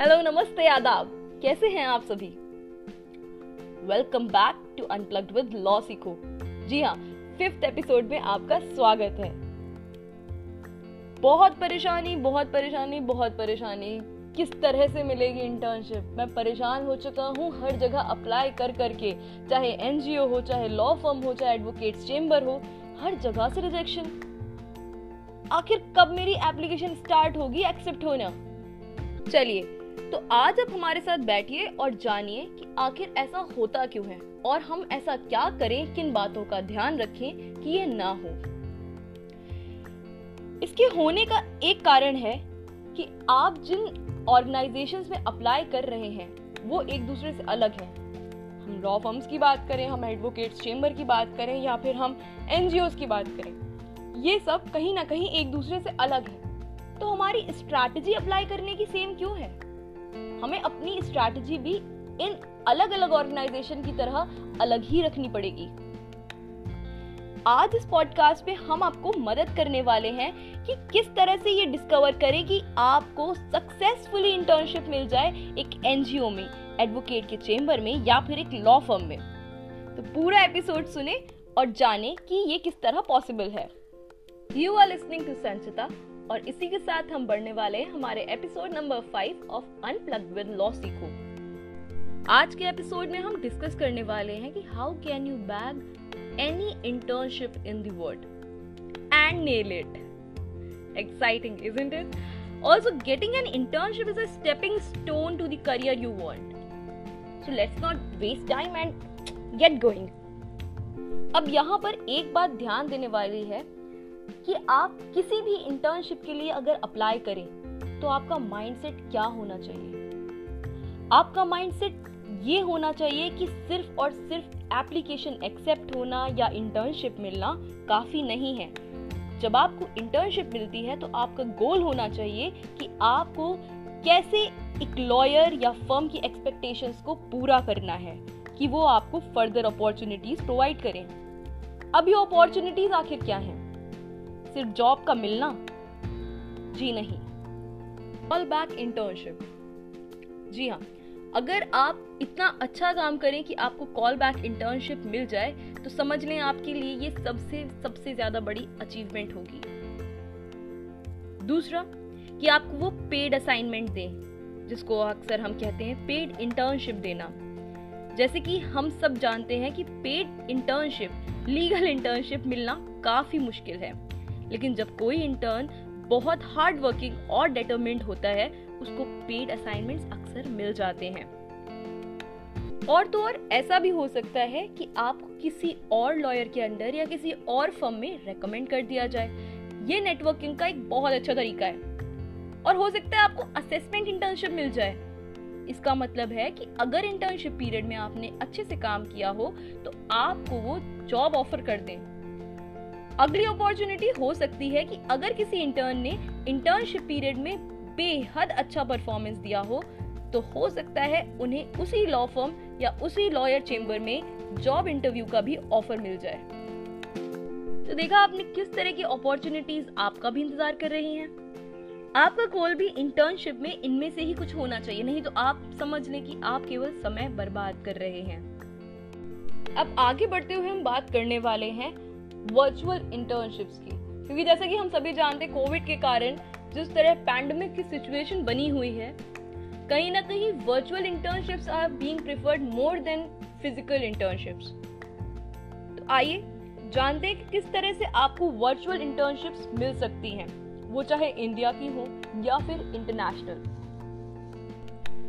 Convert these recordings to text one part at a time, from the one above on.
Hello नमस्ते, आदाब। कैसे हैं आप सभी? Welcome back to unplugged with law Sikho जी हाँ फिफ्थ एपिसोड में आपका स्वागत है। बहुत परेशानी बहुत परेशानी बहुत परेशानी। किस तरह से मिलेगी इंटर्नशिप मैं परेशान हो चुका हूँ हर जगह अप्लाई कर करके। चाहे एनजीओ हो, चाहे लॉ फर्म हो, चाहे एडवोकेट्स चेम्बर हो, हर जगह से रिजेक्शन आखिर कब मेरी एप्लीकेशन स्टार्ट होगी? एक्सेप्ट होना चलिए तो आज आप हमारे साथ बैठिए और जानिए कि आखिर ऐसा होता क्यों है और हम ऐसा क्या करें किन बातों का ध्यान रखें कि ये ना हो। इसके होने का एक कारण है कि आप जिन ऑर्गेनाइजेशंस में अप्लाई कर रहे हैं, वो एक दूसरे से अलग हैं। हम लॉ फर्म्स की बात करें, हम एडवोकेट्स चेम्बर की बात करें या फिर हम एनजीओ की बात करें, ये सब कहीं ना कहीं एक दूसरे से अलग है। तो हमारी स्ट्रैटेजी अप्लाई करने की सेम क्यों है? हमें अपनी स्ट्रैटेजी भी इन अलग अलग ऑर्गेनाइजेशन की तरह अलग ही रखनी पड़ेगी। आज इस पॉडकास्ट पे हम आपको मदद करने वाले हैं कि किस तरह से ये डिस्कवर करें कि आपको सक्सेसफुली इंटर्नशिप मिल जाए एक एनजीओ में एडवोकेट के चेम्बर में या फिर एक लॉ फर्म में। तो पूरा एपिसोड सुने और जाने कि ये किस तरह पॉसिबल है। You are listening to Sanchita और इसी के साथ हम बढ़ने वाले हैं हमारे episode number five of unplug with law Sikho आज के एपिसोड में हम डिस्कस करने वाले हैं कि how can you bag any internship in the world and nail it exciting isn't it Also, getting an internship is a stepping stone to the career you want. So let's not waste time and get going. अब यहाँ पर एक बात ध्यान देने वाली है कि आप किसी भी इंटर्नशिप के लिए अगर अप्लाई करें तो आपका माइंडसेट क्या होना चाहिए? आपका माइंडसेट ये होना चाहिए कि सिर्फ़ और सिर्फ़ एप्लीकेशन एक्सेप्ट होना या इंटर्नशिप मिलना काफ़ी नहीं है। जब आपको इंटर्नशिप मिलती है तो आपका गोल होना चाहिए कि आपको कैसे एक लॉयर या फर्म की एक्सपेक्टेशंस को पूरा करना है, कि वो आपको फर्दर अपॉर्चुनिटीज़ प्रोवाइड करें। अब ये अपॉर्चुनिटीज़ आखिर क्या हैं? सिर्फ़ जॉब का मिलना? जी नहीं। कॉल बैक इंटर्नशिप जी हाँ अगर आप इतना अच्छा काम करें कि आपको कॉल बैक इंटर्नशिप मिल जाए तो समझ लें आपके लिए ये सबसे सबसे ज़्यादा बड़ी अचीवमेंट होगी। दूसरा, कि आपको वो पेड असाइनमेंट दें, जिसको अक्सर हम कहते हैं पेड इंटर्नशिप देना। जैसे कि हम सब जानते हैं कि पेड इंटर्नशिप लीगल इंटर्नशिप मिलना काफ़ी मुश्किल है। लेकिन जब कोई इंटर्न बहुत हार्ड वर्किंग और डिटरमिंड होता है, उसको पेड असाइनमेंट्स अक्सर मिल जाते हैं। और तो और ऐसा भी हो सकता है कि आपको किसी और लॉयर के अंडर या किसी और फर्म में रेकमेंड कर दिया जाए। ये नेटवर्किंग का एक बहुत अच्छा तरीका है। और हो सकता है आपको असेसमेंट इंटर्नशिप मिल जाए। इसका मतलब है कि अगर इंटर्नशिप पीरियड में आपने अच्छे से काम किया हो तो आपको वो जॉब ऑफ़र कर दें। अगली अपॉर्चुनिटी हो सकती है कि अगर किसी इंटर्न ने इंटर्नशिप पीरियड में बेहद अच्छा परफॉर्मेंस दिया हो तो हो सकता है उन्हें उसी लॉ फर्म या उसी लॉयर चेम्बर में जॉब इंटरव्यू का भी ऑफ़र मिल जाए। तो देखा आपने किस तरह की अपॉर्चुनिटीज़ आपका भी इंतज़ार कर रही हैं? आपका गोल भी इंटर्नशिप में इनमें से ही कुछ होना चाहिए, नहीं तो आप समझ लें कि आप केवल समय बर्बाद कर रहे हैं। अब आगे बढ़ते हुए हम बात करने वाले हैं वर्चुअल इंटर्नशिप्स की। क्योंकि जैसा कि हम सभी जानते हैं कोविड के कारण जिस तरह पैंडमिक की सिचुएशन बनी हुई है, कहीं ना कहीं virtual internships are being preferred more than physical internships तो आइए जानते हैं कि किस तरह से आपको वर्चुअल इंटर्नशिप्स मिल सकती हैं। वो चाहे इंडिया की हो या फिर इंटरनेशनल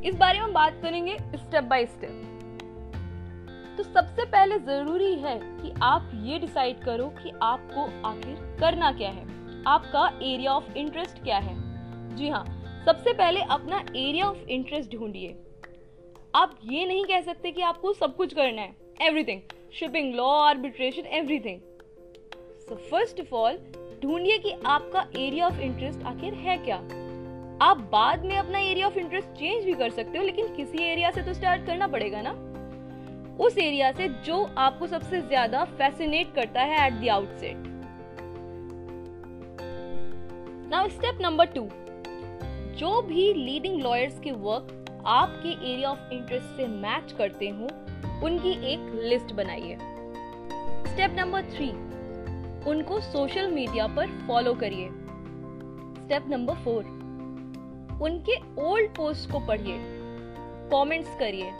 इस बारे में बात करेंगे स्टेप बाय स्टेप तो सबसे पहले ज़रूरी है कि आप ये डिसाइड करो कि आपको आखिर करना क्या है। आपका एरिया ऑफ़ इंटरेस्ट क्या है? जी हाँ सबसे पहले अपना एरिया ऑफ़ इंटरेस्ट ढूंढिए। आप ये नहीं कह सकते कि आपको सब कुछ करना है। Everything shipping law arbitration everything so first of all ढूंढिए कि आपका एरिया ऑफ़ इंटरेस्ट आखिर है क्या। आप बाद में अपना एरिया ऑफ़ इंटरेस्ट चेंज भी कर सकते हो, लेकिन किसी एरिया से तो स्टार्ट करना पड़ेगा ना। उस एरिया से जो आपको सबसे ज़्यादा फैसिनेट करता है at the outset now step number two जो भी लीडिंग लॉयर्स के वर्क आपके एरिया ऑफ़ इंटरेस्ट से मैच करते हो, उनकी एक लिस्ट बनाइए. स्टेप नंबर थ्री उनको सोशल मीडिया पर फॉलो करिए. स्टेप नंबर फोर उनके ओल्ड पोस्ट को पढ़िए. कमेंट्स करिए.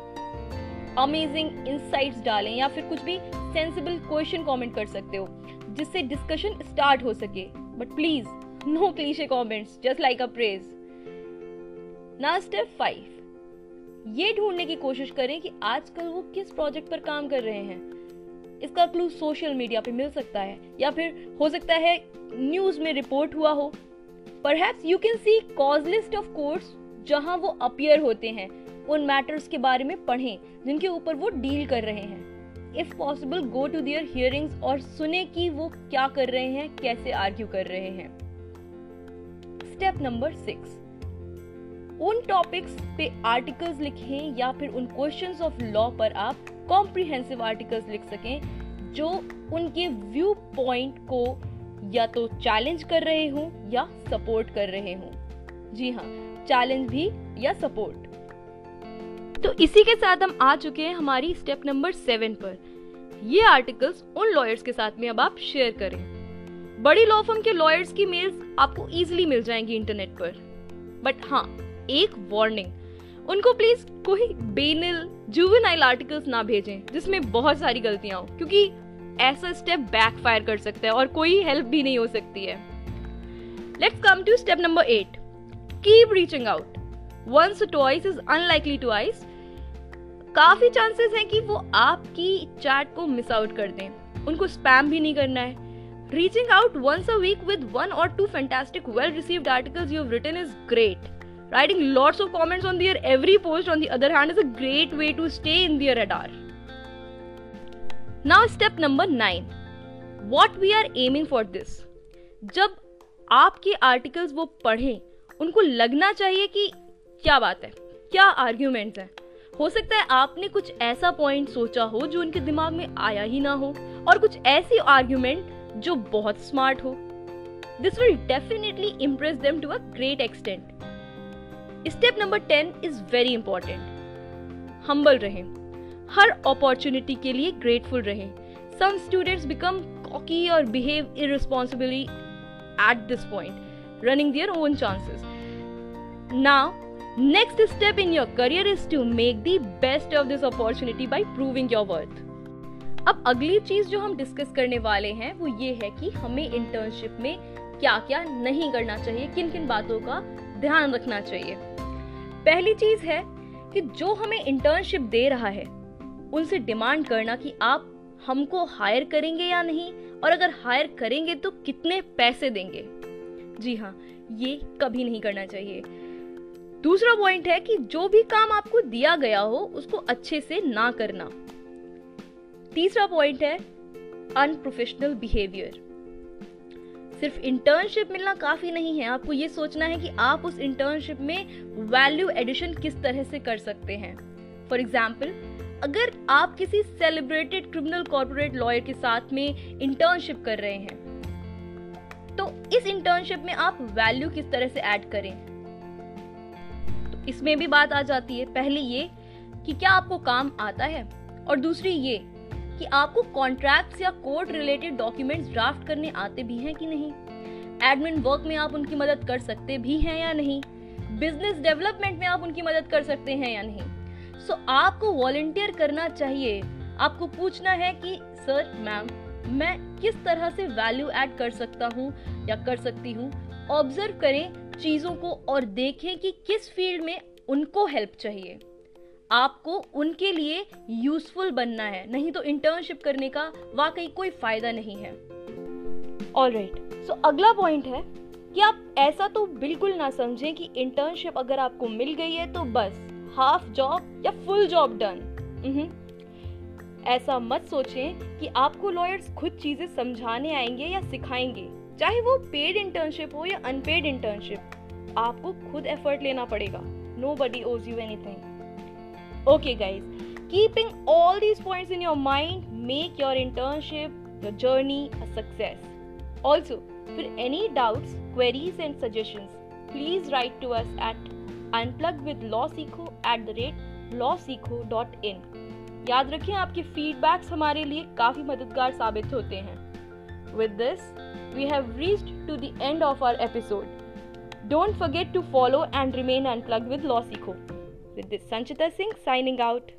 अमेजिंग इंसाइट्स डालें या फिर कुछ भी सेंसिबल क्वेश्चन कमेंट कर सकते हो, जिससे डिस्कशन स्टार्ट हो सके। But please no cliche comments just like a praise ना स्टेप फाइव ये ढूँढने की कोशिश करें कि आजकल वो किस प्रोजेक्ट पर काम कर रहे हैं। इसका क्लू सोशल मीडिया पे मिल सकता है, या फिर हो सकता है न्यूज़ में रिपोर्ट हुआ हो। Perhaps you can see cause list of course जहाँ वो अपियर होते हैं। उन मैटर्स के बारे में पढ़ें, जिनके ऊपर वो डील कर रहे हैं। If possible go to their hearings और सुने कि वो क्या कर रहे हैं, कैसे आर्ग्यू कर रहे हैं। स्टेप नंबर सिक्स उन टॉपिक्स पे आर्टिकल्स लिखें या फिर उन क्वेश्चंस ऑफ़ लॉ पर आप कॉम्प्रिहेंसिव आर्टिकल्स लिख सकें, जो उनके व्यू पॉइंट को या तो चैलेंज कर रहे हो या सपोर्ट कर रहे हो। जी हाँ चैलेंज भी या सपोर्ट तो इसी के साथ हम आ चुके हैं हमारी स्टेप नंबर सेवन पर। ये आर्टिकल्स उन लॉयर्स के साथ में अब आप शेयर करें। बड़ी लॉ फर्म के लॉयर्स की मेल्स आपको इजीली मिल जाएँगी इंटरनेट पर। बट हाँ एक वार्निंग उनको प्लीज़ कोई बेनिल जुवेनाइल आर्टिकल्स ना भेजें, जिसमें बहुत सारी गलतियाँ हो, क्योंकि ऐसा स्टेप बैकफायर कर सकता है और कोई हेल्प भी नहीं हो सकती है। Let's come to step number eight keep reaching out once twice is unlikely twice काफ़ी चांसेस हैं कि वो आपकी चैट को मिस आउट कर दें उनको स्पैम भी नहीं करना है reaching out once a week with one और two fantastic well received articles you have written is great Writing lots of comments on their every post, on the other hand, is a great way to stay in their radar. Now, step number nine. What we are aiming for this. जब आपके articles वो पढ़ें उनको लगना चाहिए कि क्या बात है क्या आर्ग्यूमेंट्स हैं हो सकता है आपने कुछ ऐसा पॉइंट सोचा हो जो उनके दिमाग में आया ही ना हो, और कुछ ऐसी आर्ग्यूमेंट जो बहुत स्मार्ट हो। This will definitely impress them to a great extent step number ten is very important humble रहें। हर अपॉर्चुनिटी के लिए ग्रेटफुल रहें। सम स्टूडेंट्स बिकम कॉकी और behave irresponsibly at this point running their own chances now next step in your career is to make the best of this opportunity by proving your worth अब अगली चीज़ जो हम discuss करने वाले हैं, वो ये है कि हमें इंटर्नशिप में क्या क्या नहीं करना चाहिए किन किन बातों का ध्यान रखना चाहिए। पहली चीज़ है कि जो हमें इंटर्नशिप दे रहा है, उनसे डिमांड करना कि आप हमको हायर करेंगे या नहीं, और अगर हायर करेंगे तो कितने पैसे देंगे। जी हाँ ये कभी नहीं करना चाहिए। दूसरा पॉइंट है कि जो भी काम आपको दिया गया हो, उसको अच्छे से ना करना। तीसरा पॉइंट है अनप्रोफेशनल बिहेवियर सिर्फ़ इंटर्नशिप मिलना काफ़ी नहीं है। आपको ये सोचना है कि आप उस इंटर्नशिप में वैल्यू एडिशन किस तरह से कर सकते हैं। फॉर एग्ज़ाम्पल अगर आप किसी सेलिब्रेटेड क्रिमिनल कॉर्पोरेट लॉयर के साथ में इंटर्नशिप कर रहे हैं तो इस इंटर्नशिप में आप वैल्यू किस तरह से ऐड करें? इसमें भी बात आ जाती है। पहली ये कि क्या आपको काम आता है? और दूसरी ये कि आपको कॉन्ट्रैक्ट्स या कोर्ट रिलेटेड डॉक्यूमेंट्स ड्राफ्ट करने आते भी हैं कि नहीं? एडमिन वर्क में आप उनकी मदद कर सकते भी हैं या नहीं? बिज़नेस डेवलपमेंट में आप उनकी मदद कर सकते हैं या नहीं? सो so, आपको वॉलेंटियर करना चाहिए। आपको पूछना है कि सर मैम मैं किस तरह से वैल्यू ऐड कर सकता हूँ या कर सकती हूँ? ऑब्ज़र्व करें चीज़ों को और देखें कि किस फ़ील्ड में उनको हेल्प चाहिए। आपको उनके लिए यूजफुल बनना है, नहीं तो इंटर्नशिप करने का वाकई कोई फ़ायदा नहीं है। ऑल राइट सो अगला पॉइंट है कि आप ऐसा तो बिल्कुल ना समझें कि इंटर्नशिप अगर आपको मिल गई है तो बस हाफ़ जॉब या फुल जॉब डन ऐसा मत सोचें कि आपको लॉयर्स खुद चीज़ें समझाने आएँगे या सिखाएँगे। चाहे वो पेड इंटर्नशिप हो या अनपेड इंटर्नशिप आपको खुद एफर्ट लेना पड़ेगा। Nobody owes you anything okay guys keeping all these point in your mind make your internship your journey a success also फिर any doubts queries and suggestions please write to us at unplug with law Sikho at the rate law Sikho dot in याद रखें, आपके feedbacks हमारे लिए काफ़ी मददगार साबित होते हैं। With this we have reached to the end of our episode. Don't forget to follow and remain unplugged with Law Losiko. With this, Sanchita Singh signing out.